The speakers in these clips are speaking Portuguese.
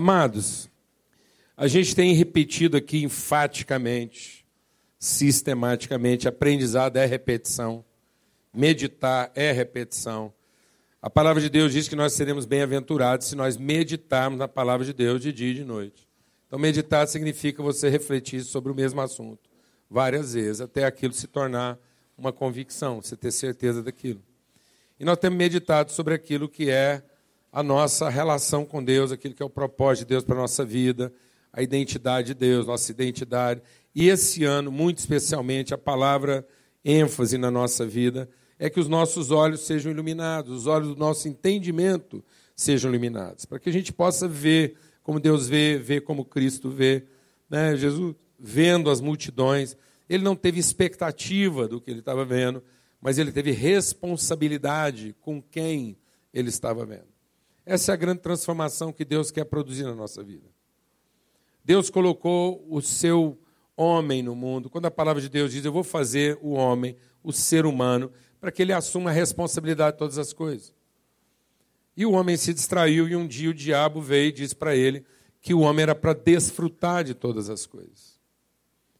Amados, a gente tem repetido aqui enfaticamente, sistematicamente, aprendizado é repetição, meditar é repetição. A palavra de Deus diz que nós seremos bem-aventurados se nós meditarmos na palavra de Deus de dia e de noite. Então, meditar significa você refletir sobre o mesmo assunto várias vezes, até aquilo se tornar uma convicção, você ter certeza daquilo. E nós temos meditado sobre aquilo que é a nossa relação com Deus, aquilo que é o propósito de Deus para a nossa vida, a identidade de Deus, nossa identidade. E esse ano, muito especialmente, a palavra ênfase na nossa vida é que os nossos olhos sejam iluminados, os olhos do nosso entendimento sejam iluminados, para que a gente possa ver como Deus vê, ver como Cristo vê. Né? Jesus, vendo as multidões, ele não teve expectativa do que ele estava vendo, mas ele teve responsabilidade com quem ele estava vendo. Essa é a grande transformação que Deus quer produzir na nossa vida. Deus colocou o seu homem no mundo. Quando a palavra de Deus diz, eu vou fazer o homem, o ser humano, para que ele assuma a responsabilidade de todas as coisas. E o homem se distraiu e um dia o diabo veio e disse para ele que o homem era para desfrutar de todas as coisas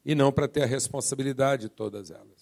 e não para ter a responsabilidade de todas elas.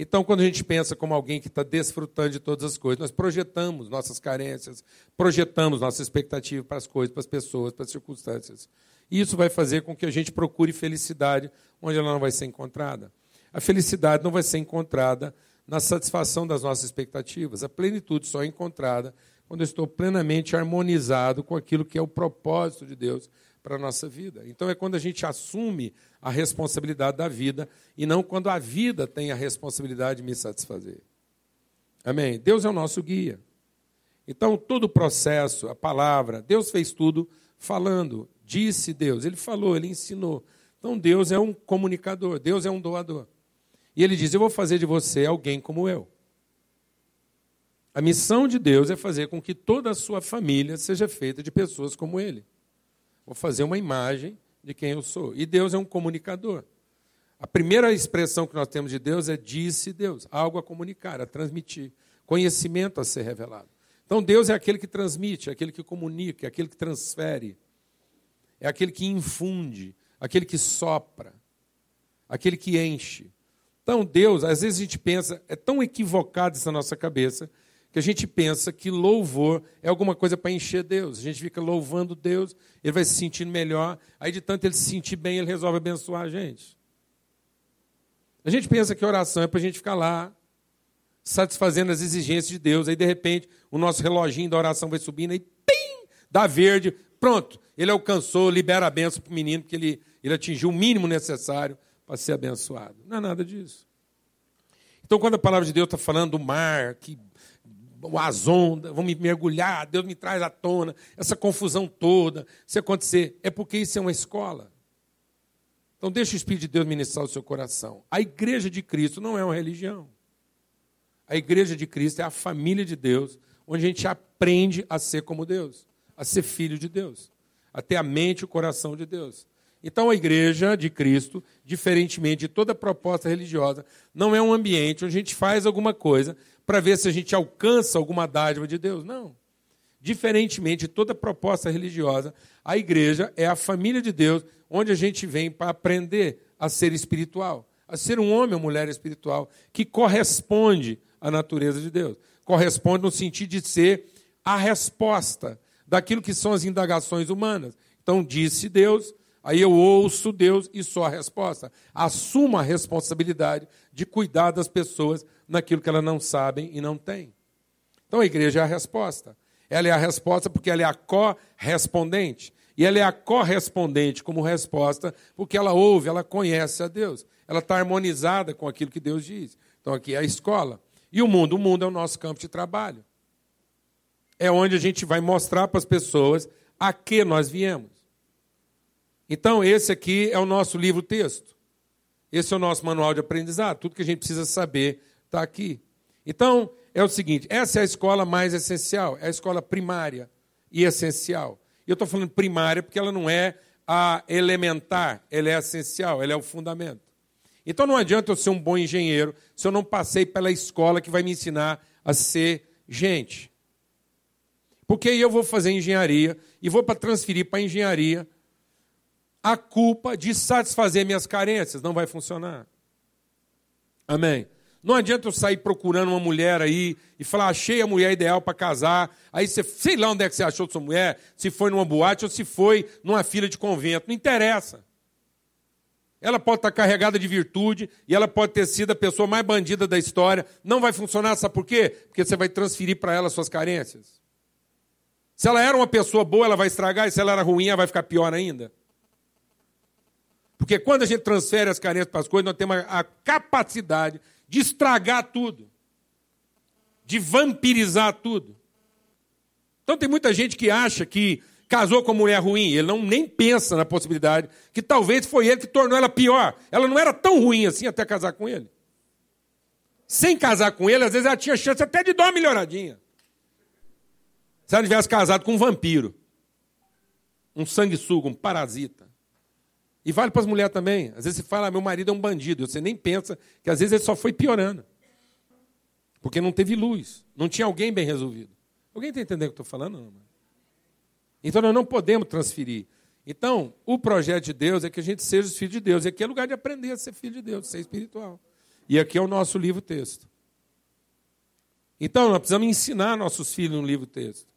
Então, quando a gente pensa como alguém que está desfrutando de todas as coisas, nós projetamos nossas carências, projetamos nossa expectativa para as coisas, para as pessoas, para as circunstâncias. E isso vai fazer com que a gente procure felicidade onde ela não vai ser encontrada. A felicidade não vai ser encontrada na satisfação das nossas expectativas. A plenitude só é encontrada quando eu estou plenamente harmonizado com aquilo que é o propósito de Deus para a nossa vida. Então é quando a gente assume a responsabilidade da vida e não quando a vida tem a responsabilidade de me satisfazer. Amém? Deus é o nosso guia. Então, todo o processo, a palavra, Deus fez tudo falando, disse Deus, ele falou, ele ensinou. Então, Deus é um comunicador, Deus é um doador. E ele diz: Eu vou fazer de você alguém como eu. A missão de Deus é fazer com que toda a sua família seja feita de pessoas como ele. Vou fazer uma imagem de quem eu sou. E Deus é um comunicador. A primeira expressão que nós temos de Deus é disse Deus, algo a comunicar, a transmitir, conhecimento a ser revelado. Então Deus é aquele que transmite, é aquele que comunica, é aquele que transfere, é aquele que infunde, aquele que sopra, aquele que enche. Então Deus, às vezes a gente pensa, é tão equivocado essa nossa cabeça, a gente pensa que louvor é alguma coisa para encher Deus. A gente fica louvando Deus, ele vai se sentindo melhor, aí de tanto ele se sentir bem, ele resolve abençoar a gente. A gente pensa que oração é para a gente ficar lá, satisfazendo as exigências de Deus, aí de repente o nosso reloginho da oração vai subindo, aí pim, dá verde, pronto, ele alcançou, libera a benção para o menino, porque ele, ele atingiu o mínimo necessário para ser abençoado. Não é nada disso. Então, quando a palavra de Deus está falando do mar, que as ondas, vão me mergulhar, Deus me traz à tona, essa confusão toda, se acontecer, é porque isso é uma escola. Então deixa o Espírito de Deus ministrar o seu coração. A igreja de Cristo não é uma religião. A igreja de Cristo é a família de Deus, onde a gente aprende a ser como Deus, a ser filho de Deus, a ter a mente e o coração de Deus. Então a igreja de Cristo, diferentemente de toda proposta religiosa, não é um ambiente onde a gente faz alguma coisa para ver se a gente alcança alguma dádiva de Deus. Não. Diferentemente de toda proposta religiosa, a igreja é a família de Deus, onde a gente vem para aprender a ser espiritual, a ser um homem ou mulher espiritual, que corresponde à natureza de Deus. Corresponde no sentido de ser a resposta daquilo que são as indagações humanas. Então, disse Deus, aí eu ouço Deus e sou a resposta. Assumo a responsabilidade de cuidar das pessoas naquilo que elas não sabem e não têm. Então a igreja é a resposta. Ela é a resposta porque ela é a correspondente. E ela é a correspondente como resposta porque ela ouve, ela conhece a Deus. Ela está harmonizada com aquilo que Deus diz. Então aqui é a escola. E o mundo? O mundo é o nosso campo de trabalho. É onde a gente vai mostrar para as pessoas a que nós viemos. Então, esse aqui é o nosso livro-texto. Esse é o nosso manual de aprendizado. Tudo que a gente precisa saber está aqui. Então, é o seguinte: essa é a escola mais essencial, é a escola primária e essencial. E eu estou falando primária porque ela não é a elementar, ela é essencial, ela é o fundamento. Então não adianta eu ser um bom engenheiro se eu não passei pela escola que vai me ensinar a ser gente. Porque aí eu vou fazer engenharia e vou para transferir para engenharia a culpa de satisfazer minhas carências. Não vai funcionar. Amém. Não adianta eu sair procurando uma mulher aí e falar, achei a mulher ideal para casar. Aí você, sei lá onde é que você achou sua mulher, se foi numa boate ou se foi numa fila de convento. Não interessa. Ela pode estar carregada de virtude e ela pode ter sido a pessoa mais bandida da história. Não vai funcionar, sabe por quê? Porque você vai transferir para ela suas carências. Se ela era uma pessoa boa, ela vai estragar, e se ela era ruim, ela vai ficar pior ainda. Porque quando a gente transfere as carências para as coisas, nós temos a capacidade de estragar tudo, de vampirizar tudo. Então tem muita gente que acha que casou com uma mulher ruim, ele não nem pensa na possibilidade que talvez foi ele que tornou ela pior. Ela não era tão ruim assim até casar com ele. Sem casar com ele, às vezes ela tinha chance até de dar uma melhoradinha. Se ela tivesse casado com um vampiro, um sanguessuga, um parasita. E vale para as mulheres também. Às vezes você fala, ah, meu marido é um bandido. Você nem pensa que às vezes ele só foi piorando. Porque não teve luz. Não tinha alguém bem resolvido. Alguém está entendendo o que eu estou falando? Não, então nós não podemos transferir. Então, o projeto de Deus é que a gente seja os filhos de Deus. E aqui é lugar de aprender a ser filho de Deus, ser espiritual. E aqui é o nosso livro-texto. Então, nós precisamos ensinar nossos filhos no livro-texto.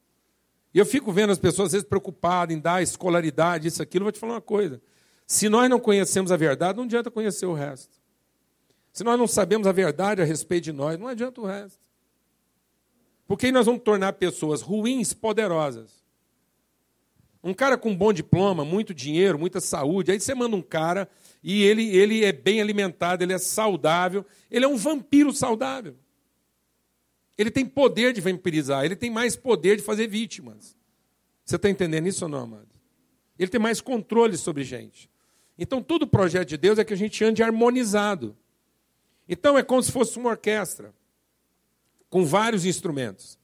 E eu fico vendo as pessoas, às vezes, preocupadas em dar escolaridade, isso, aquilo. Eu vou te falar uma coisa. Se nós não conhecemos a verdade, não adianta conhecer o resto. Se nós não sabemos a verdade a respeito de nós, não adianta o resto. Porque nós vamos tornar pessoas ruins poderosas. Um cara com bom diploma, muito dinheiro, muita saúde, aí você manda um cara e ele, ele é bem alimentado, ele é saudável, ele é um vampiro saudável. Ele tem poder de vampirizar, ele tem mais poder de fazer vítimas. Você está entendendo isso ou não, amado? Ele tem mais controle sobre gente. Então, todo o projeto de Deus é que a gente ande harmonizado. Então, é como se fosse uma orquestra, com vários instrumentos.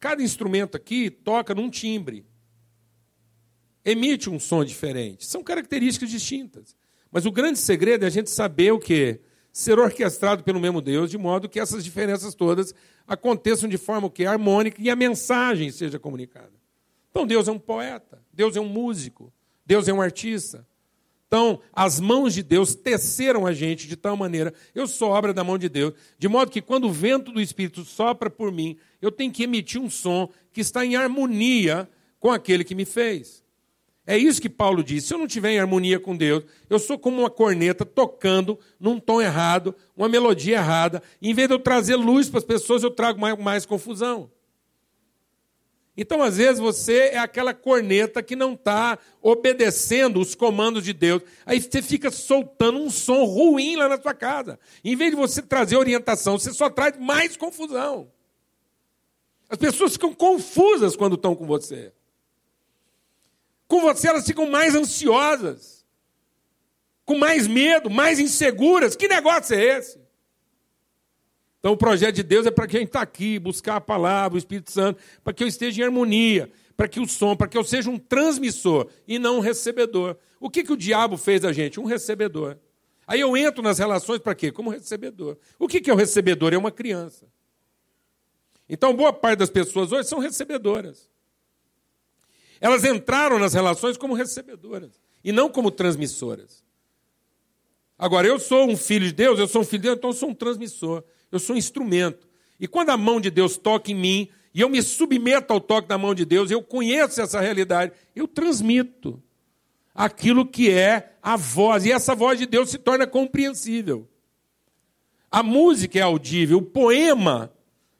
Cada instrumento aqui toca num timbre, emite um som diferente. São características distintas. Mas o grande segredo é a gente saber o quê? Ser orquestrado pelo mesmo Deus, de modo que essas diferenças todas aconteçam de forma que harmônica e a mensagem seja comunicada. Então Deus é um poeta, Deus é um músico, Deus é um artista. Então, as mãos de Deus teceram a gente de tal maneira, eu sou obra da mão de Deus, de modo que quando o vento do Espírito sopra por mim, eu tenho que emitir um som que está em harmonia com aquele que me fez. É isso que Paulo diz. Se eu não estiver em harmonia com Deus, eu sou como uma corneta tocando num tom errado, uma melodia errada. E, em vez de eu trazer luz para as pessoas, eu trago mais, mais confusão. Então, às vezes, você é aquela corneta que não está obedecendo os comandos de Deus. Aí você fica soltando um som ruim lá na sua casa. Em vez de você trazer orientação, você só traz mais confusão. As pessoas ficam confusas quando estão com você. Com você elas ficam mais ansiosas, com mais medo, mais inseguras. Que negócio é esse? Então o projeto de Deus é para quem está aqui, buscar a palavra, o Espírito Santo, para que eu esteja em harmonia, para que o som, para que eu seja um transmissor e não um recebedor. O que, que o diabo fez a gente? Um recebedor. Aí eu entro nas relações para quê? Como recebedor. O que, que é o recebedor? É uma criança. Então, boa parte das pessoas hoje são recebedoras. Elas entraram nas relações como recebedoras e não como transmissoras. Agora, eu sou um filho de Deus, eu sou um filho de Deus, então eu sou um transmissor, eu sou um instrumento. E quando a mão de Deus toca em mim, e eu me submeto ao toque da mão de Deus, eu conheço essa realidade, eu transmito aquilo que é a voz, e essa voz de Deus se torna compreensível. A música é audível, o poema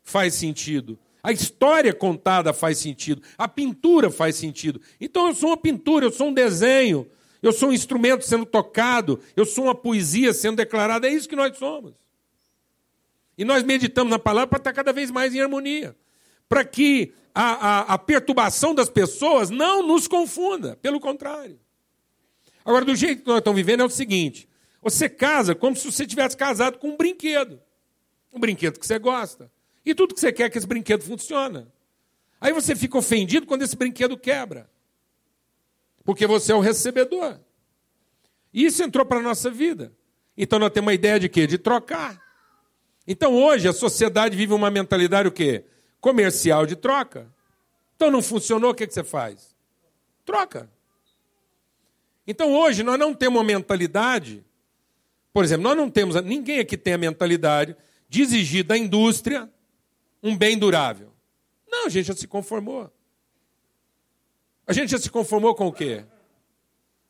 faz sentido. A história contada faz sentido, a pintura faz sentido. Então eu sou uma pintura, eu sou um desenho, eu sou um instrumento sendo tocado, eu sou uma poesia sendo declarada, é isso que nós somos. E nós meditamos na palavra para estar cada vez mais em harmonia, para que a, a, a perturbação das pessoas não nos confunda, pelo contrário. Agora, do jeito que nós estamos vivendo é o seguinte: você casa como se você tivesse casado com um brinquedo, um brinquedo que você gosta. E tudo que você quer é que esse brinquedo funcione. Aí você fica ofendido quando esse brinquedo quebra. Porque você é o recebedor. E isso entrou para a nossa vida. Então nós temos uma ideia de quê? De trocar. Então hoje a sociedade vive uma mentalidade o quê? Comercial de troca. Então não funcionou, o que, que você faz? Troca. Então hoje nós não temos uma mentalidade, por exemplo, nós não temos, ninguém aqui tem a mentalidade de exigir da indústria um bem durável. Não, a gente já se conformou. A gente já se conformou com o quê?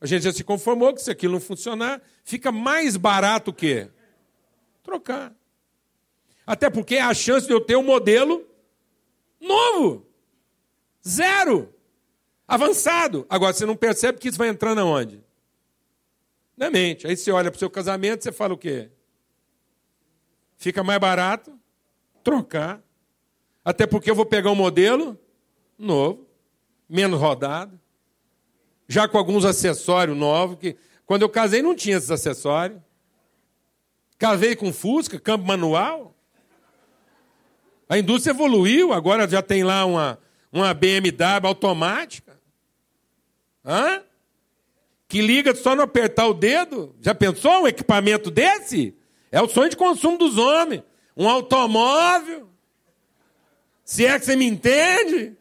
A gente já se conformou que se aquilo não funcionar, fica mais barato o quê? Trocar. Até porque é a chance de eu ter um modelo novo. Zero. Avançado. Agora, você não percebe que isso vai entrando aonde? Na mente. Aí você olha para o seu casamento, você fala o quê? Fica mais barato trocar. Até porque eu vou pegar um modelo novo, menos rodado, já com alguns acessórios novos, que quando eu casei não tinha esses acessórios. Casei com Fusca, câmbio manual. A indústria evoluiu, agora já tem lá uma, uma BMW automática. Hã? Que liga só no apertar o dedo. Já pensou um equipamento desse? É o sonho de consumo dos homens. Um automóvel. Se é que você me entende.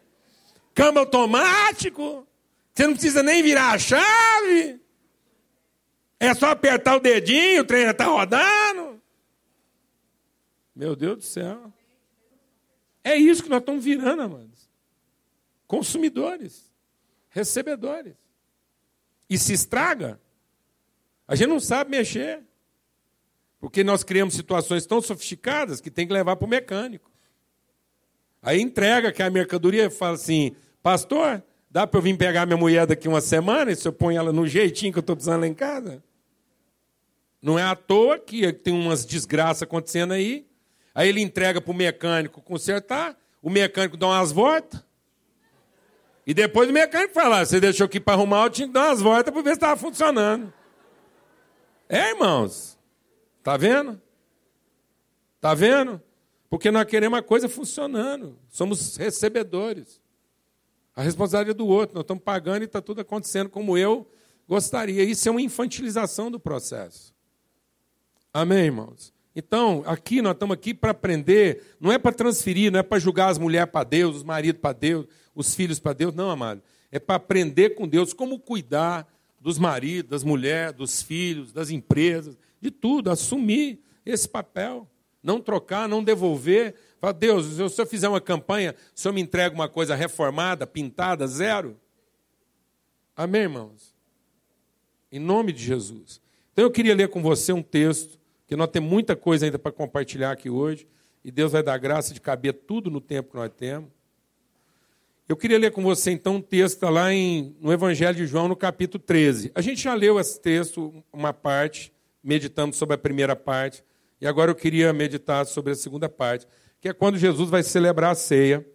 Câmbio automático. Você não precisa nem virar a chave. É só apertar o dedinho, o trem já está rodando. Meu Deus do céu. É isso que nós estamos virando, amados. Consumidores, recebedores. E se estraga, a gente não sabe mexer. Porque nós criamos situações tão sofisticadas que tem que levar para o mecânico. Aí entrega que a mercadoria fala assim, pastor, Dá para eu vir pegar minha mulher daqui uma semana e se eu ponho ela no jeitinho que eu estou precisando lá em casa? Não é à toa que tem umas desgraças acontecendo aí. Aí ele entrega para o mecânico consertar, o mecânico dá umas voltas. E depois o mecânico fala: você deixou aqui para arrumar, eu tinha que dar umas voltas para ver se estava funcionando. É, irmãos. Tá vendo? Tá vendo? Porque nós queremos a coisa funcionando. Somos recebedores. A responsabilidade é do outro. Nós estamos pagando e está tudo acontecendo como eu gostaria. Isso é uma infantilização do processo. Amém, irmãos? Então, aqui nós estamos aqui para aprender, não é para transferir, não é para julgar as mulheres para Deus, os maridos para Deus, os filhos para Deus, não, amado. É para aprender com Deus como cuidar dos maridos, das mulheres, dos filhos, das empresas, de tudo, assumir esse papel, não trocar, não devolver, Fala, Deus, se eu fizer uma campanha, o senhor me entrega uma coisa reformada, pintada, zero? Amém, irmãos? Em nome de Jesus. Então eu queria ler com você um texto, que nós temos muita coisa ainda para compartilhar aqui hoje, e Deus vai dar graça de caber tudo no tempo que nós temos. Eu queria ler com você então um texto está lá em, no Evangelho de João, no capítulo 13. A gente já leu esse texto, uma parte, meditando sobre a primeira parte, e agora eu queria meditar sobre a segunda parte que é quando Jesus vai celebrar a ceia,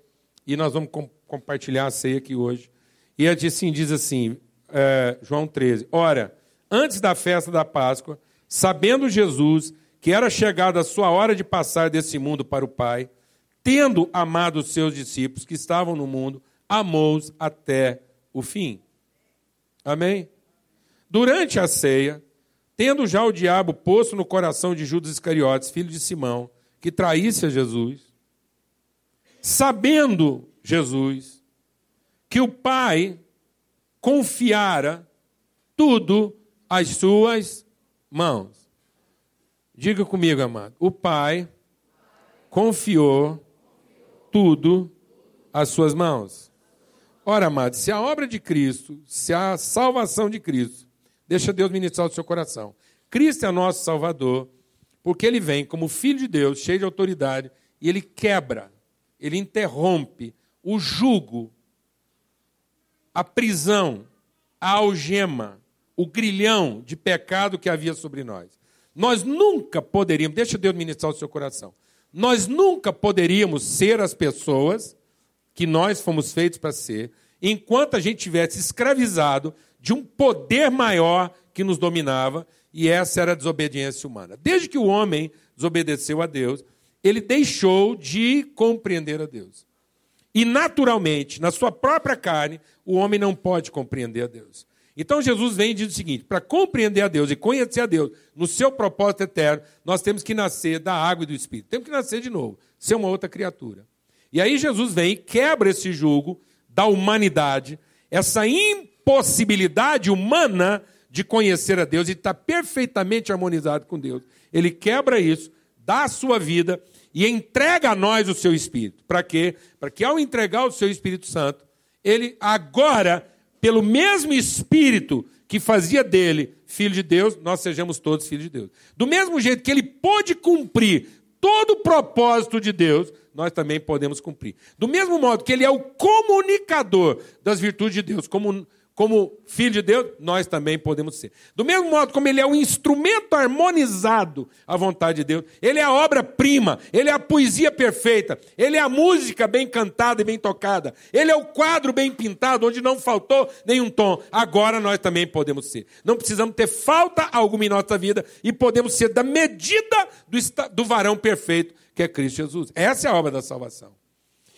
e nós vamos com, compartilhar a ceia aqui hoje. E assim, diz assim, é, João 13: Ora, antes da festa da Páscoa, sabendo Jesus que era chegada a sua hora de passar desse mundo para o Pai, tendo amado os seus discípulos que estavam no mundo, amou-os até o fim. Amém? Durante a ceia, tendo já o diabo posto no coração de Judas Iscariotes, filho de Simão, que traísse a Jesus, sabendo Jesus que o Pai confiara tudo às suas mãos. Diga comigo, amado. O Pai confiou tudo às suas mãos. Ora, amado, se a obra de Cristo, se a salvação de Cristo, deixa Deus ministrar o seu coração. Cristo é nosso Salvador porque ele vem como filho de Deus, cheio de autoridade, e ele quebra, ele interrompe o jugo, a prisão, a algema, o grilhão de pecado que havia sobre nós. Nós nunca poderíamos, deixa Deus ministrar o seu coração, nós nunca poderíamos ser as pessoas que nós fomos feitos para ser, enquanto a gente tivesse escravizado de um poder maior que nos dominava e essa era a desobediência humana. Desde que o homem desobedeceu a Deus, ele deixou de compreender a Deus. E naturalmente, na sua própria carne, o homem não pode compreender a Deus. Então Jesus vem e diz o seguinte: para compreender a Deus e conhecer a Deus no seu propósito eterno, nós temos que nascer da água e do Espírito. Temos que nascer de novo, ser uma outra criatura. E aí Jesus vem e quebra esse jugo da humanidade, essa impossibilidade humana de conhecer a Deus e estar perfeitamente harmonizado com Deus. Ele quebra isso, dá a sua vida e entrega a nós o seu Espírito. Para quê? Para que ao entregar o seu Espírito Santo, ele agora, pelo mesmo Espírito que fazia dele filho de Deus, nós sejamos todos filhos de Deus. Do mesmo jeito que ele pôde cumprir todo o propósito de Deus, nós também podemos cumprir. Do mesmo modo que ele é o comunicador das virtudes de Deus, como como filho de Deus, nós também podemos ser. Do mesmo modo como ele é um instrumento harmonizado à vontade de Deus, ele é a obra-prima, ele é a poesia perfeita, ele é a música bem cantada e bem tocada, ele é o quadro bem pintado, onde não faltou nenhum tom. Agora nós também podemos ser. Não precisamos ter falta alguma em nossa vida e podemos ser da medida do, do varão perfeito, que é Cristo Jesus. Essa é a obra da salvação.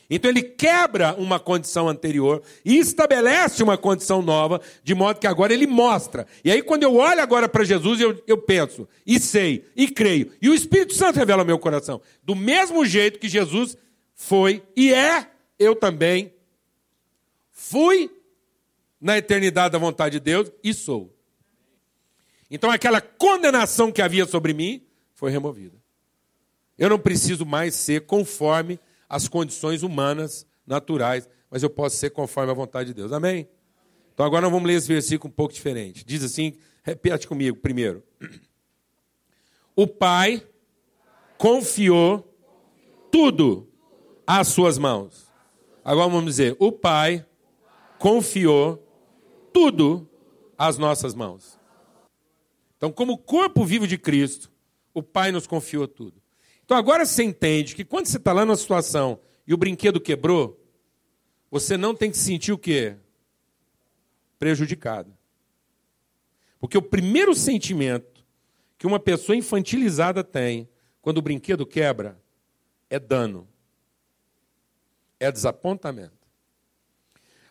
Então ele quebra uma condição anterior e estabelece uma condição nova, de modo que agora ele mostra. E aí, quando eu olho agora para Jesus, eu, eu penso, e sei, e creio. E o Espírito Santo revela ao meu coração. Do mesmo jeito que Jesus foi e é, eu também fui na eternidade da vontade de Deus e sou. Então aquela condenação que havia sobre mim foi removida. Eu não preciso mais ser conforme as condições humanas, naturais, mas eu posso ser conforme a vontade de Deus. Amém? Então agora nós vamos ler esse versículo um pouco diferente. Diz assim, repete comigo primeiro. O Pai confiou tudo às suas mãos. Agora vamos dizer, o Pai confiou tudo às nossas mãos. Então, como corpo vivo de Cristo, o Pai nos confiou tudo. Então agora você entende que quando você está lá numa situação e o brinquedo quebrou, você não tem que sentir o quê? Prejudicado. Porque o primeiro sentimento que uma pessoa infantilizada tem quando o brinquedo quebra é dano, é desapontamento.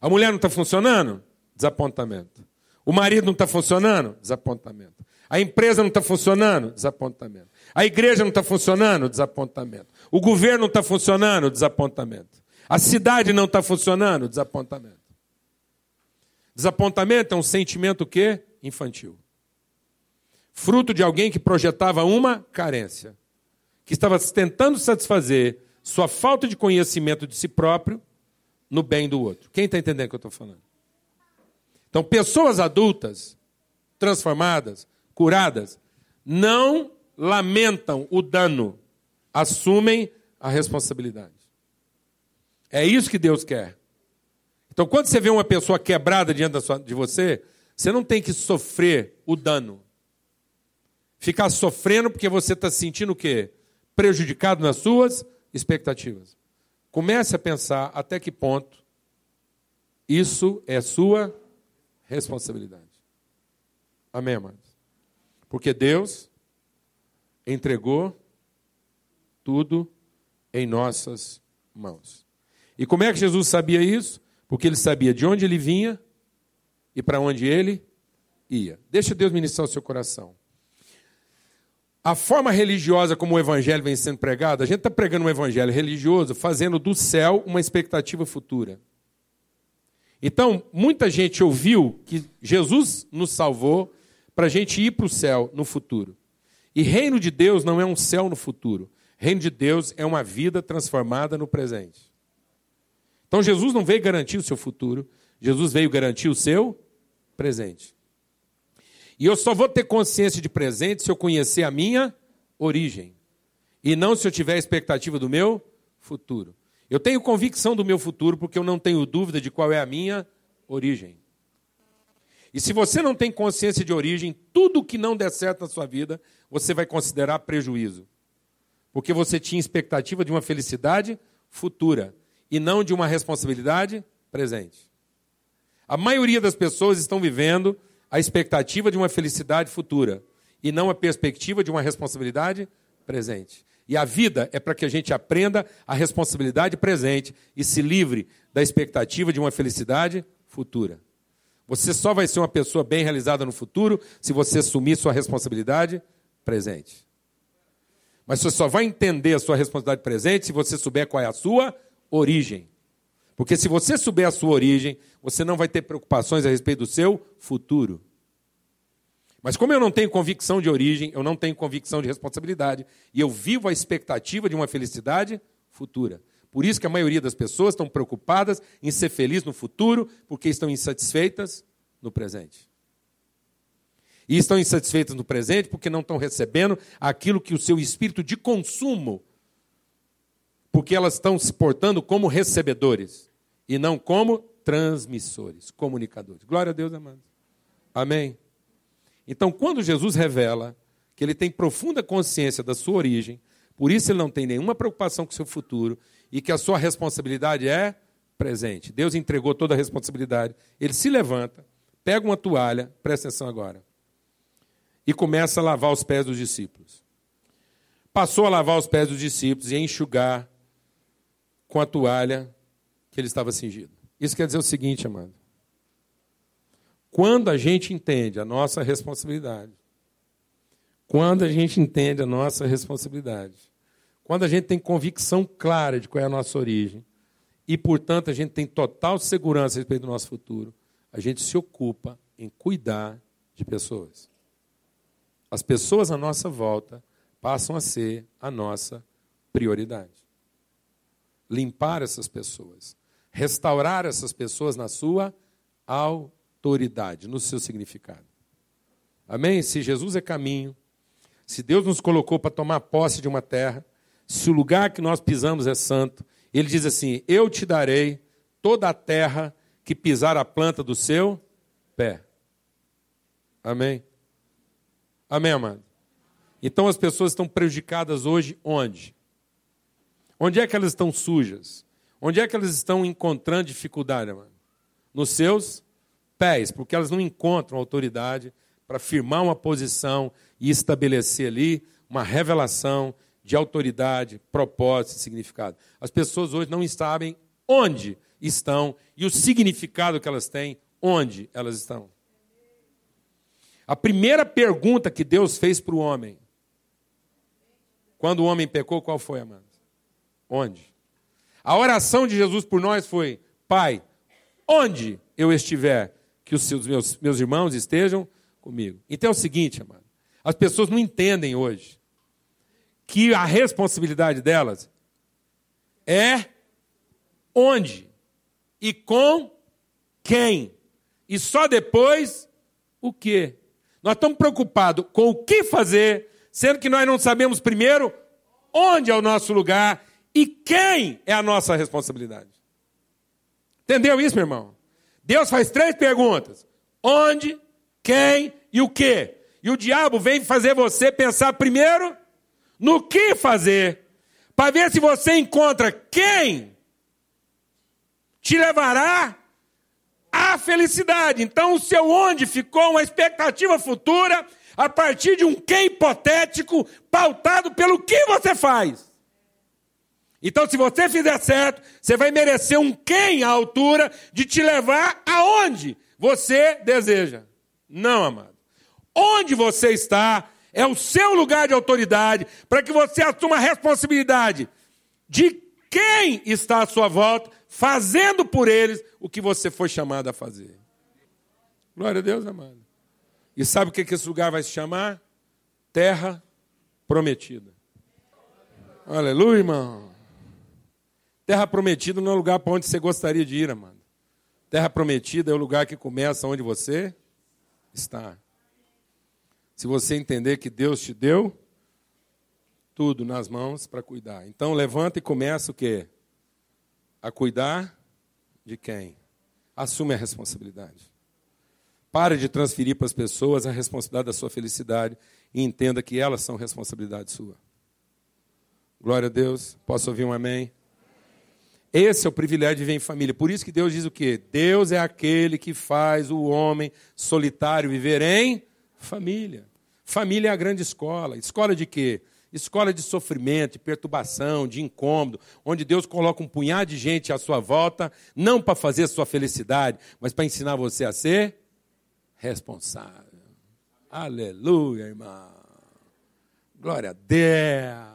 A mulher não está funcionando? Desapontamento. O marido não está funcionando? Desapontamento. A empresa não está funcionando? Desapontamento. A igreja não está funcionando? Desapontamento. O governo não está funcionando? Desapontamento. A cidade não está funcionando? Desapontamento. Desapontamento é um sentimento que infantil. Fruto de alguém que projetava uma carência, que estava tentando satisfazer sua falta de conhecimento de si próprio no bem do outro. Quem está entendendo o que eu estou falando? Então, pessoas adultas, transformadas, curadas, não lamentam o dano, assumem a responsabilidade. É isso que Deus quer. Então, quando você vê uma pessoa quebrada diante de você, você não tem que sofrer o dano. Ficar sofrendo porque você está sentindo o quê? Prejudicado nas suas expectativas. Comece a pensar até que ponto isso é sua responsabilidade. Amém, amados? Porque Deus entregou tudo em nossas mãos. E como é que Jesus sabia isso? Porque ele sabia de onde ele vinha e para onde ele ia. Deixa Deus ministrar o seu coração. A forma religiosa como o evangelho vem sendo pregado, a gente está pregando um evangelho religioso, fazendo do céu uma expectativa futura. Então, muita gente ouviu que Jesus nos salvou para a gente ir para o céu no futuro. E reino de Deus não é um céu no futuro. Reino de Deus é uma vida transformada no presente. Então Jesus não veio garantir o seu futuro, Jesus veio garantir o seu presente. E eu só vou ter consciência de presente se eu conhecer a minha origem. E não se eu tiver expectativa do meu futuro. Eu tenho convicção do meu futuro porque eu não tenho dúvida de qual é a minha origem. E se você não tem consciência de origem, tudo que não der certo na sua vida, você vai considerar prejuízo. Porque você tinha expectativa de uma felicidade futura e não de uma responsabilidade presente. A maioria das pessoas estão vivendo a expectativa de uma felicidade futura e não a perspectiva de uma responsabilidade presente. E a vida é para que a gente aprenda a responsabilidade presente e se livre da expectativa de uma felicidade futura. Você só vai ser uma pessoa bem realizada no futuro se você assumir sua responsabilidade presente. Mas você só vai entender a sua responsabilidade presente se você souber qual é a sua origem. Porque se você souber a sua origem, você não vai ter preocupações a respeito do seu futuro. Mas como eu não tenho convicção de origem, eu não tenho convicção de responsabilidade, e eu vivo a expectativa de uma felicidade futura. Por isso que a maioria das pessoas estão preocupadas em ser feliz no futuro, porque estão insatisfeitas no presente. E estão insatisfeitas no presente porque não estão recebendo aquilo que o seu espírito de consumo, porque elas estão se portando como recebedores e não como transmissores, comunicadores. Glória a Deus, amados. Amém. Então, quando Jesus revela que ele tem profunda consciência da sua origem, por isso ele não tem nenhuma preocupação com o seu futuro e que a sua responsabilidade é presente. Deus entregou toda a responsabilidade. Ele se levanta, pega uma toalha, presta atenção agora, e começa a lavar os pés dos discípulos. Passou a lavar os pés dos discípulos e a enxugar com a toalha que ele estava cingido. Isso quer dizer o seguinte, amado. Quando a gente entende a nossa responsabilidade, quando a gente entende a nossa responsabilidade, quando a gente tem convicção clara de qual é a nossa origem, e, portanto, a gente tem total segurança a respeito do nosso futuro, a gente se ocupa em cuidar de pessoas. As pessoas à nossa volta passam a ser a nossa prioridade. Limpar essas pessoas, restaurar essas pessoas na sua autoridade no seu significado. Amém? Se Jesus é caminho, se Deus nos colocou para tomar posse de uma terra, se o lugar que nós pisamos é santo, ele diz assim: Eu te darei toda a terra que pisar a planta do seu pé. Amém? Amém, amado? Então as pessoas estão prejudicadas hoje onde? Onde é que elas estão sujas? Onde é que elas estão encontrando dificuldade, amado? Nos seus pés, porque elas não encontram autoridade para firmar uma posição e estabelecer ali uma revelação de autoridade, propósito e significado. As pessoas hoje não sabem onde estão e o significado que elas têm, onde elas estão. A primeira pergunta que Deus fez para o homem, quando o homem pecou, qual foi, amado? Onde? A oração de Jesus por nós foi: Pai, onde eu estiver, que os meus, meus irmãos estejam comigo. Então é o seguinte, amado. As pessoas não entendem hoje que a responsabilidade delas é onde e com quem. E só depois o que. Nós estamos preocupados com o que fazer, sendo que nós não sabemos primeiro onde é o nosso lugar e quem é a nossa responsabilidade. Entendeu isso, meu irmão? Deus faz três perguntas: onde, quem e o que. E o diabo vem fazer você pensar primeiro no que fazer, para ver se você encontra quem te levará à felicidade. Então, o seu onde ficou uma expectativa futura a partir de um quem hipotético pautado pelo que você faz. Então, se você fizer certo, você vai merecer um quem à altura de te levar aonde você deseja. Não, amado. Onde você está é o seu lugar de autoridade para que você assuma a responsabilidade de quem está à sua volta, fazendo por eles o que você foi chamado a fazer. Glória a Deus, amado. E sabe o que esse lugar vai se chamar? Terra prometida. Aleluia, irmão. Terra prometida não é o lugar para onde você gostaria de ir, amado. Terra prometida é o lugar que começa onde você está. Se você entender que Deus te deu tudo nas mãos para cuidar. Então levanta e começa o quê? A cuidar de quem? Assume a responsabilidade. Pare de transferir para as pessoas a responsabilidade da sua felicidade e entenda que elas são responsabilidade sua. Glória a Deus. Posso ouvir um amém? Esse é o privilégio de viver em família. Por isso que Deus diz o quê? Deus é aquele que faz o homem solitário viver em família. Família é a grande escola. Escola de quê? Escola de sofrimento, de perturbação, de incômodo, onde Deus coloca um punhado de gente à sua volta, não para fazer a sua felicidade, mas para ensinar você a ser responsável. Aleluia, irmão. Glória a Deus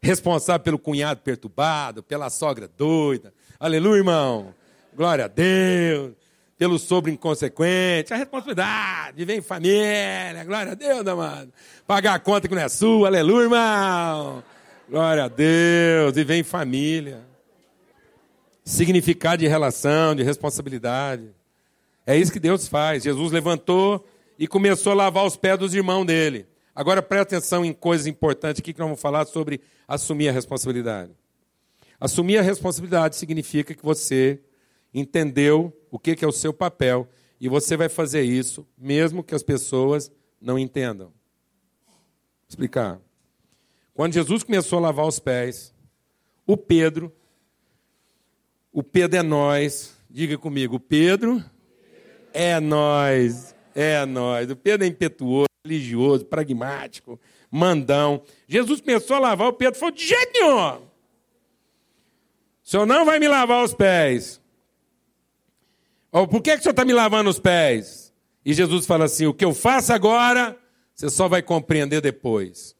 responsável pelo cunhado perturbado, pela sogra doida, Aleluia, irmão. Glória a Deus. Pelo sobre inconsequente. A responsabilidade vem em família. Glória a Deus, amado. Pagar a conta que não é sua. Aleluia, irmão. Glória a Deus. E vem em família. Significado de relação, de responsabilidade. É isso que Deus faz. Jesus levantou e começou a lavar os pés dos irmãos dele. Agora presta atenção em coisas importantes aqui que nós vamos falar sobre assumir a responsabilidade. Assumir a responsabilidade significa que você entendeu o que é o seu papel e você vai fazer isso mesmo que as pessoas não entendam. Vou explicar. Quando Jesus começou a lavar os pés, o Pedro, o Pedro é nós, diga comigo, o Pedro é nós, é nós. O Pedro é impetuoso religioso, pragmático, mandão. Jesus começou a lavar o Pedro falou: de jeito nenhum. O senhor não vai me lavar os pés. Ou por que, que o senhor está me lavando os pés? E Jesus fala assim: o que eu faço agora, você só vai compreender depois.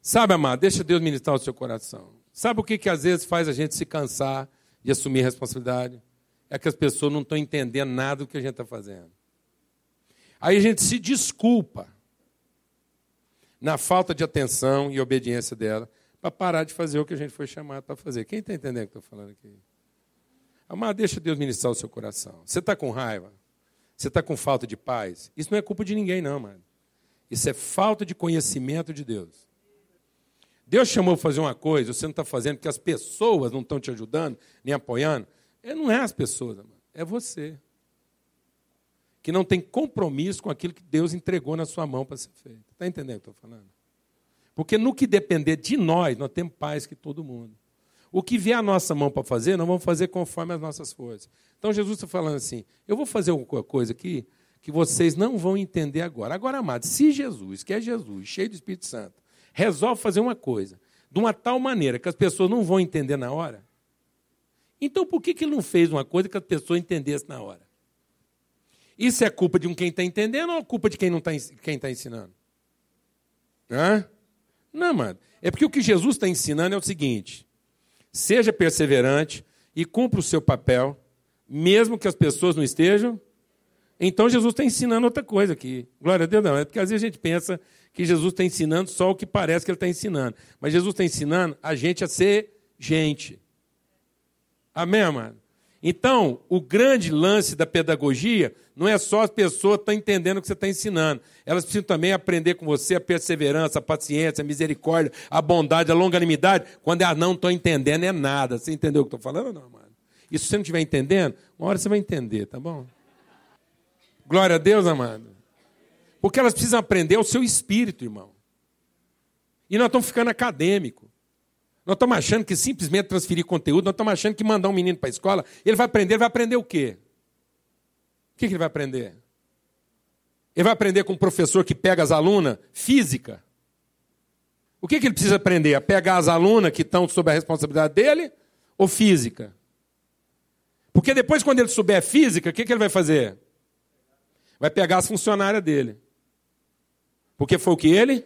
Sabe, amado, deixa Deus ministrar o seu coração. Sabe o que, que às vezes faz a gente se cansar de assumir responsabilidade? É que as pessoas não estão entendendo nada do que a gente está fazendo. Aí a gente se desculpa na falta de atenção e obediência dela, para parar de fazer o que a gente foi chamado para fazer. Quem está entendendo o que eu estou falando aqui? Amado, deixa Deus ministrar o seu coração. Você está com raiva? Você está com falta de paz? Isso não é culpa de ninguém, não, mano. Isso é falta de conhecimento de Deus. Deus chamou para fazer uma coisa, você não está fazendo porque as pessoas não estão te ajudando, nem apoiando. É, não é as pessoas, mano. é você que não tem compromisso com aquilo que Deus entregou na sua mão para ser feito. Está entendendo o que eu estou falando? Porque no que depender de nós, nós temos paz que todo mundo. O que vier a nossa mão para fazer, nós vamos fazer conforme as nossas forças. Então Jesus está falando assim: eu vou fazer alguma coisa aqui que vocês não vão entender agora. Agora, amados, se Jesus, que é Jesus, cheio do Espírito Santo, resolve fazer uma coisa de uma tal maneira que as pessoas não vão entender na hora, então por que, que ele não fez uma coisa que as pessoas entendessem na hora? Isso é culpa de um quem está entendendo ou é culpa de quem não está quem está ensinando? Hã? Não, mano. É porque o que Jesus está ensinando é o seguinte: seja perseverante e cumpra o seu papel, mesmo que as pessoas não estejam. Então Jesus está ensinando outra coisa aqui. Glória a Deus, não. É porque às vezes a gente pensa que Jesus está ensinando só o que parece que ele está ensinando. Mas Jesus está ensinando a gente a ser gente. Amém, mano? Então, o grande lance da pedagogia não é só as pessoas estar entendendo o que você está ensinando. Elas precisam também aprender com você a perseverança, a paciência, a misericórdia, a bondade, a longanimidade. Quando elas não estão entendendo, é nada. Você entendeu o que eu estou falando ou não, mano? E se você não estiver entendendo, uma hora você vai entender, tá bom? Glória a Deus, amado. Porque elas precisam aprender o seu espírito, irmão. E nós estamos ficando acadêmicos. Nós estamos achando que simplesmente transferir conteúdo, nós estamos achando que mandar um menino para a escola, ele vai aprender, ele vai aprender o quê? O que, ele vai aprender? Ele vai aprender com um professor que pega as alunas? Física. O que, que ele precisa aprender? A pegar as alunas que estão sob a responsabilidade dele ou física? Porque depois, quando ele souber física, o que, que ele vai fazer? Vai pegar as funcionárias dele. Porque foi o que ele?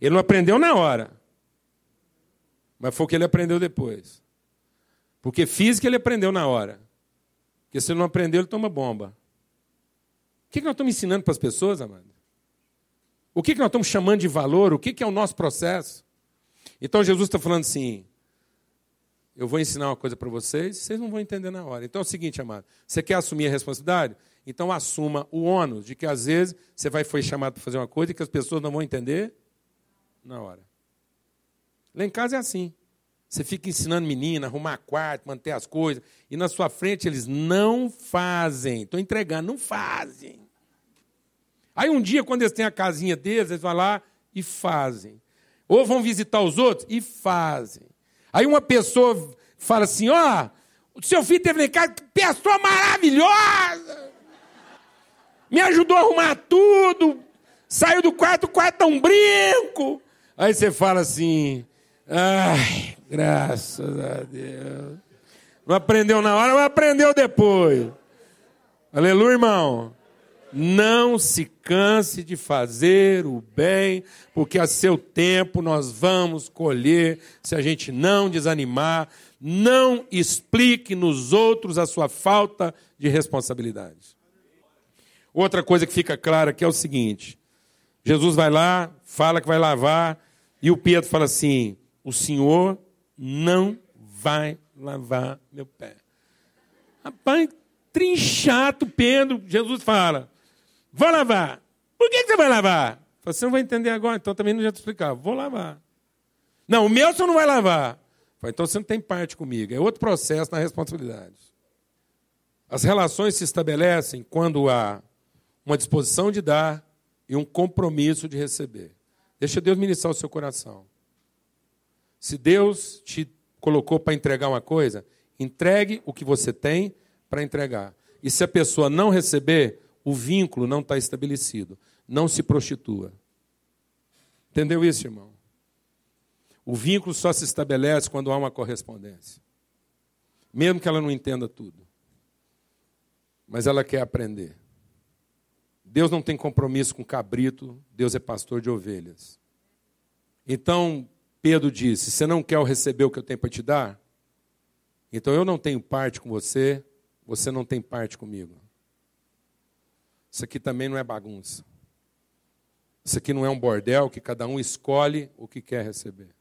Ele não aprendeu na hora. Mas foi o que ele aprendeu depois. Porque física ele aprendeu na hora. Porque se ele não aprendeu, ele toma bomba. O que nós estamos ensinando para as pessoas, amado? O que nós estamos chamando de valor? O que é o nosso processo? Então Jesus está falando assim: eu vou ensinar uma coisa para vocês, vocês não vão entender na hora. Então é o seguinte, amado: você quer assumir a responsabilidade? Então assuma o ônus de que às vezes você vai foi chamado para fazer uma coisa que as pessoas não vão entender na hora. Lá em casa é assim. Você fica ensinando menina, arrumar quarto, manter as coisas, e na sua frente eles não fazem. Estou entregando, não fazem. Aí um dia, quando eles têm a casinha deles, eles vão lá e fazem. Ou vão visitar os outros e fazem. Aí uma pessoa fala assim: ó, oh, o seu filho teve lá em casa, que pessoa maravilhosa! Me ajudou a arrumar tudo, saiu do quarto, o quarto é um brinco. Aí você fala assim: Ai, graças a Deus. Não aprendeu na hora, mas aprendeu depois. Aleluia, irmão. Não se canse de fazer o bem, porque a seu tempo nós vamos colher, se a gente não desanimar, Não explique nos outros a sua falta de responsabilidade. Outra coisa que fica clara aqui é o seguinte: Jesus vai lá, fala que vai lavar, e o Pedro fala assim: o Senhor não vai lavar meu pé. Rapaz, trinchato Pedro, Jesus fala: vou lavar. Por que, você vai lavar? Você não vai entender agora, então também não já te explicar. Vou lavar. Não, o meu você não vai lavar. Então você não tem parte comigo. É outro processo na responsabilidade. As relações se estabelecem quando há uma disposição de dar e um compromisso de receber. Deixa Deus ministrar o seu coração. Se Deus te colocou para entregar uma coisa, entregue o que você tem para entregar. E se a pessoa não receber, o vínculo não está estabelecido. Não se prostitua. Entendeu isso, irmão? O vínculo só se estabelece quando há uma correspondência. Mesmo que ela não entenda tudo. Mas ela quer aprender. Deus não tem compromisso com cabrito, Deus é pastor de ovelhas. Então, Pedro disse: Você não quer receber o que eu tenho para te dar? Então eu não tenho parte com você, você não tem parte comigo. Isso aqui também não é bagunça. Isso aqui não é um bordel que cada um escolhe o que quer receber.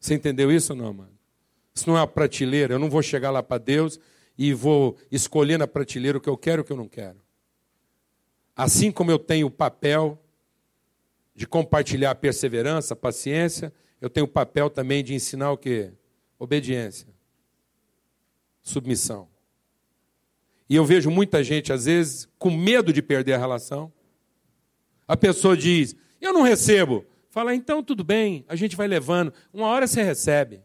Você entendeu isso ou não, mano? Isso não é uma prateleira. Eu não vou chegar lá para Deus e vou escolher na prateleira o que eu quero e o que eu não quero. Assim como eu tenho o papel de compartilhar perseverança, paciência, eu tenho o papel também de ensinar o quê? Obediência. Submissão. E eu vejo muita gente, às vezes, com medo de perder a relação. A pessoa diz: Eu não recebo. Fala, então tudo bem, a gente vai levando. Uma hora você recebe.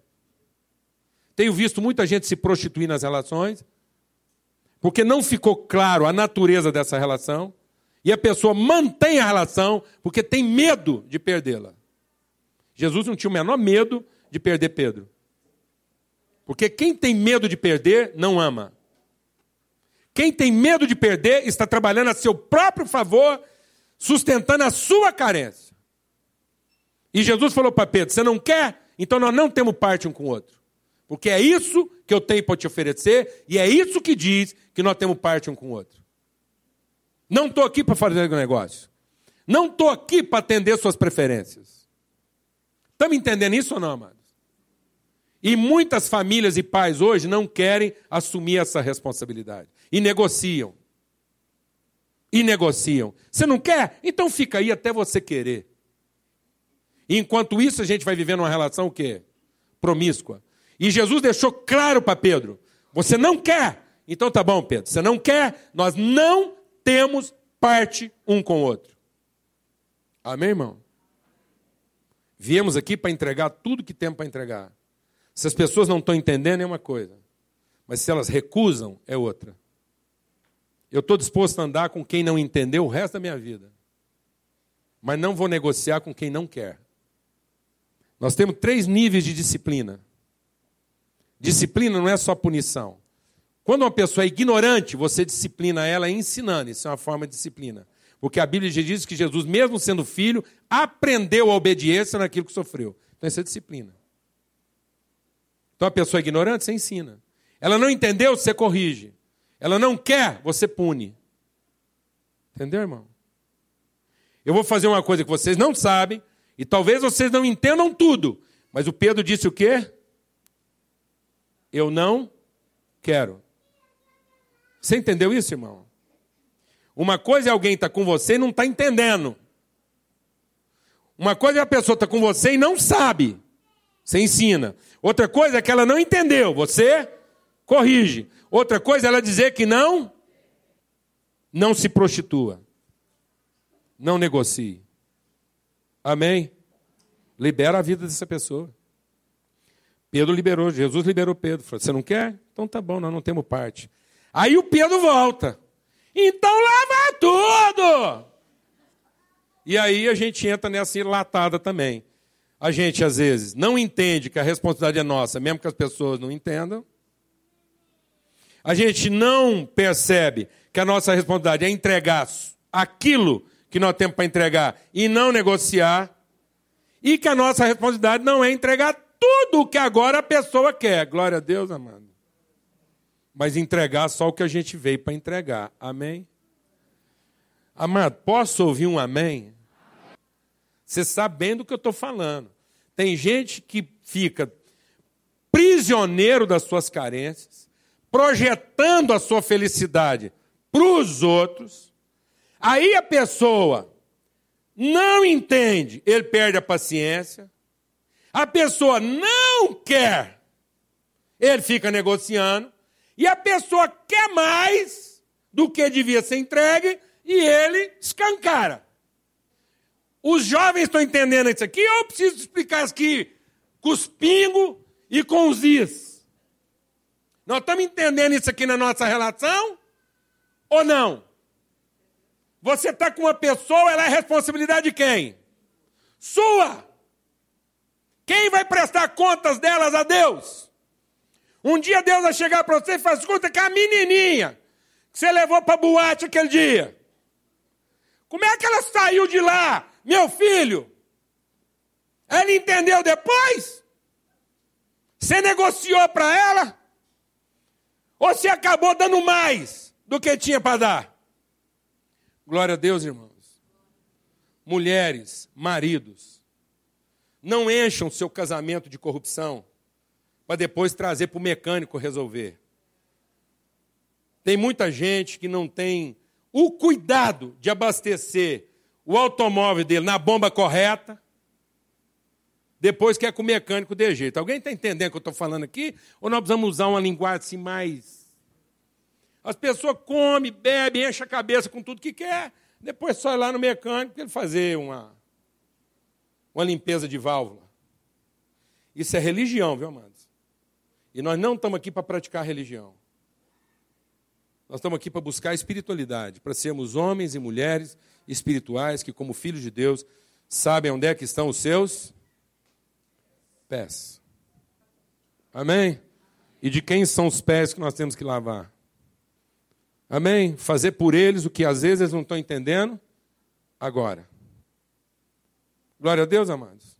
Tenho visto muita gente se prostituir nas relações, porque não ficou claro a natureza dessa relação, e a pessoa mantém a relação porque tem medo de perdê-la. Jesus não tinha o menor medo de perder Pedro. Porque quem tem medo de perder, não ama. Quem tem medo de perder está trabalhando a seu próprio favor, sustentando a sua carência. E Jesus falou para Pedro: Você não quer? Então nós não temos parte um com o outro. Porque é isso que eu tenho para te oferecer, e é isso que diz que nós temos parte um com o outro. Não estou aqui para fazer negócio. Não estou aqui para atender suas preferências. Estamos entendendo isso ou não, amados? E muitas famílias e pais hoje não querem assumir essa responsabilidade. E negociam. E negociam. Você não quer? Então fica aí até você querer. E enquanto isso, a gente vai vivendo uma relação o quê? Promíscua. E Jesus deixou claro para Pedro: você não quer. Então tá bom, Pedro, você não quer, nós não temos parte um com o outro. Amém, irmão? Viemos aqui para entregar tudo que temos para entregar. Se as pessoas não estão entendendo, é uma coisa. Mas se elas recusam, é outra. Eu estou disposto a andar com quem não entendeu o resto da minha vida. Mas não vou negociar com quem não quer. Nós temos três níveis de disciplina. Disciplina não é só punição. Quando uma pessoa é ignorante, você disciplina ela ensinando. Isso é uma forma de disciplina. Porque a Bíblia diz que Jesus, mesmo sendo filho, aprendeu a obediência naquilo que sofreu. Então, isso é disciplina. Então, a pessoa é ignorante, você ensina. Ela não entendeu, você corrige. Ela não quer, você pune. Entendeu, irmão? Eu vou fazer uma coisa que vocês não sabem, e talvez vocês não entendam tudo, mas o Pedro disse o quê? Eu não quero. Você entendeu isso, irmão? Uma coisa é alguém estar tá com você e não está entendendo. Uma coisa é a pessoa estar tá com você e não sabe. Você ensina. Outra coisa é que ela não entendeu. Você corrige. Outra coisa é ela dizer que não, não se prostitua. Não negocie. Amém? Libera a vida dessa pessoa. Pedro liberou, Jesus liberou Pedro. Falou: Você não quer? Então tá bom, nós não temos parte. Aí o Pedro volta. Então lava tudo! E aí a gente entra nessa latada também. A gente, às vezes, não entende que a responsabilidade é nossa, mesmo que as pessoas não entendam. A gente não percebe que a nossa responsabilidade é entregar aquilo que nós temos para entregar e não negociar, e que a nossa responsabilidade não é entregar tudo o que agora a pessoa quer. Glória a Deus, amado. Mas entregar só o que a gente veio para entregar. Amém? Amado, posso ouvir um amém? Você sabe bem do que eu estou falando. Tem gente que fica prisioneiro das suas carências, projetando a sua felicidade para os outros. Aí a pessoa não entende, ele perde a paciência. A pessoa não quer, ele fica negociando. E a pessoa quer mais do que devia ser entregue e ele escancara. Os jovens estão entendendo isso aqui, eu preciso explicar isso aqui com os pingos e com os is. Nós estamos entendendo isso aqui na nossa relação? Ou não? Você está com uma pessoa, ela é responsabilidade de quem? Sua! Quem vai prestar contas delas a Deus? Um dia Deus vai chegar para você e faz conta que a menininha que você levou para boate aquele dia. Como é que ela saiu de lá, meu filho? Ela entendeu depois? Você negociou para ela? Ou você acabou dando mais do que tinha para dar? Glória a Deus, irmãos. Mulheres, maridos, não encham seu casamento de corrupção para depois trazer para o mecânico resolver. Tem muita gente que não tem o cuidado de abastecer o automóvel dele na bomba correta, depois quer que o mecânico dê jeito. Alguém está entendendo o que eu estou falando aqui? Ou nós precisamos usar uma linguagem assim mais. As pessoas comem, bebem, enchem a cabeça com tudo que quer, depois só ir lá no mecânico para ele fazer uma, uma limpeza de válvula. Isso é religião, viu, amados? E nós não estamos aqui para praticar religião. Nós estamos aqui para buscar espiritualidade, para sermos homens e mulheres espirituais que, como filhos de Deus, sabem onde é que estão os seus pés. Amém? E de quem são os pés que nós temos que lavar? Amém? Fazer por eles o que às vezes eles não estão entendendo agora. Glória a Deus, amados.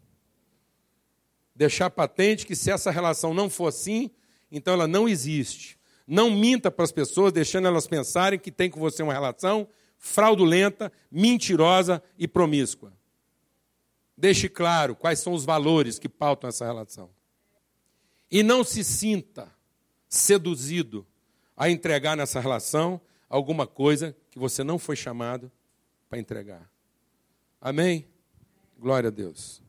Deixar patente que se essa relação não for assim, então ela não existe. Não minta para as pessoas, deixando elas pensarem que tem com você uma relação fraudulenta, mentirosa e promíscua. Deixe claro quais são os valores que pautam essa relação. E não se sinta seduzido a entregar nessa relação alguma coisa que você não foi chamado para entregar. Amém? Glória a Deus.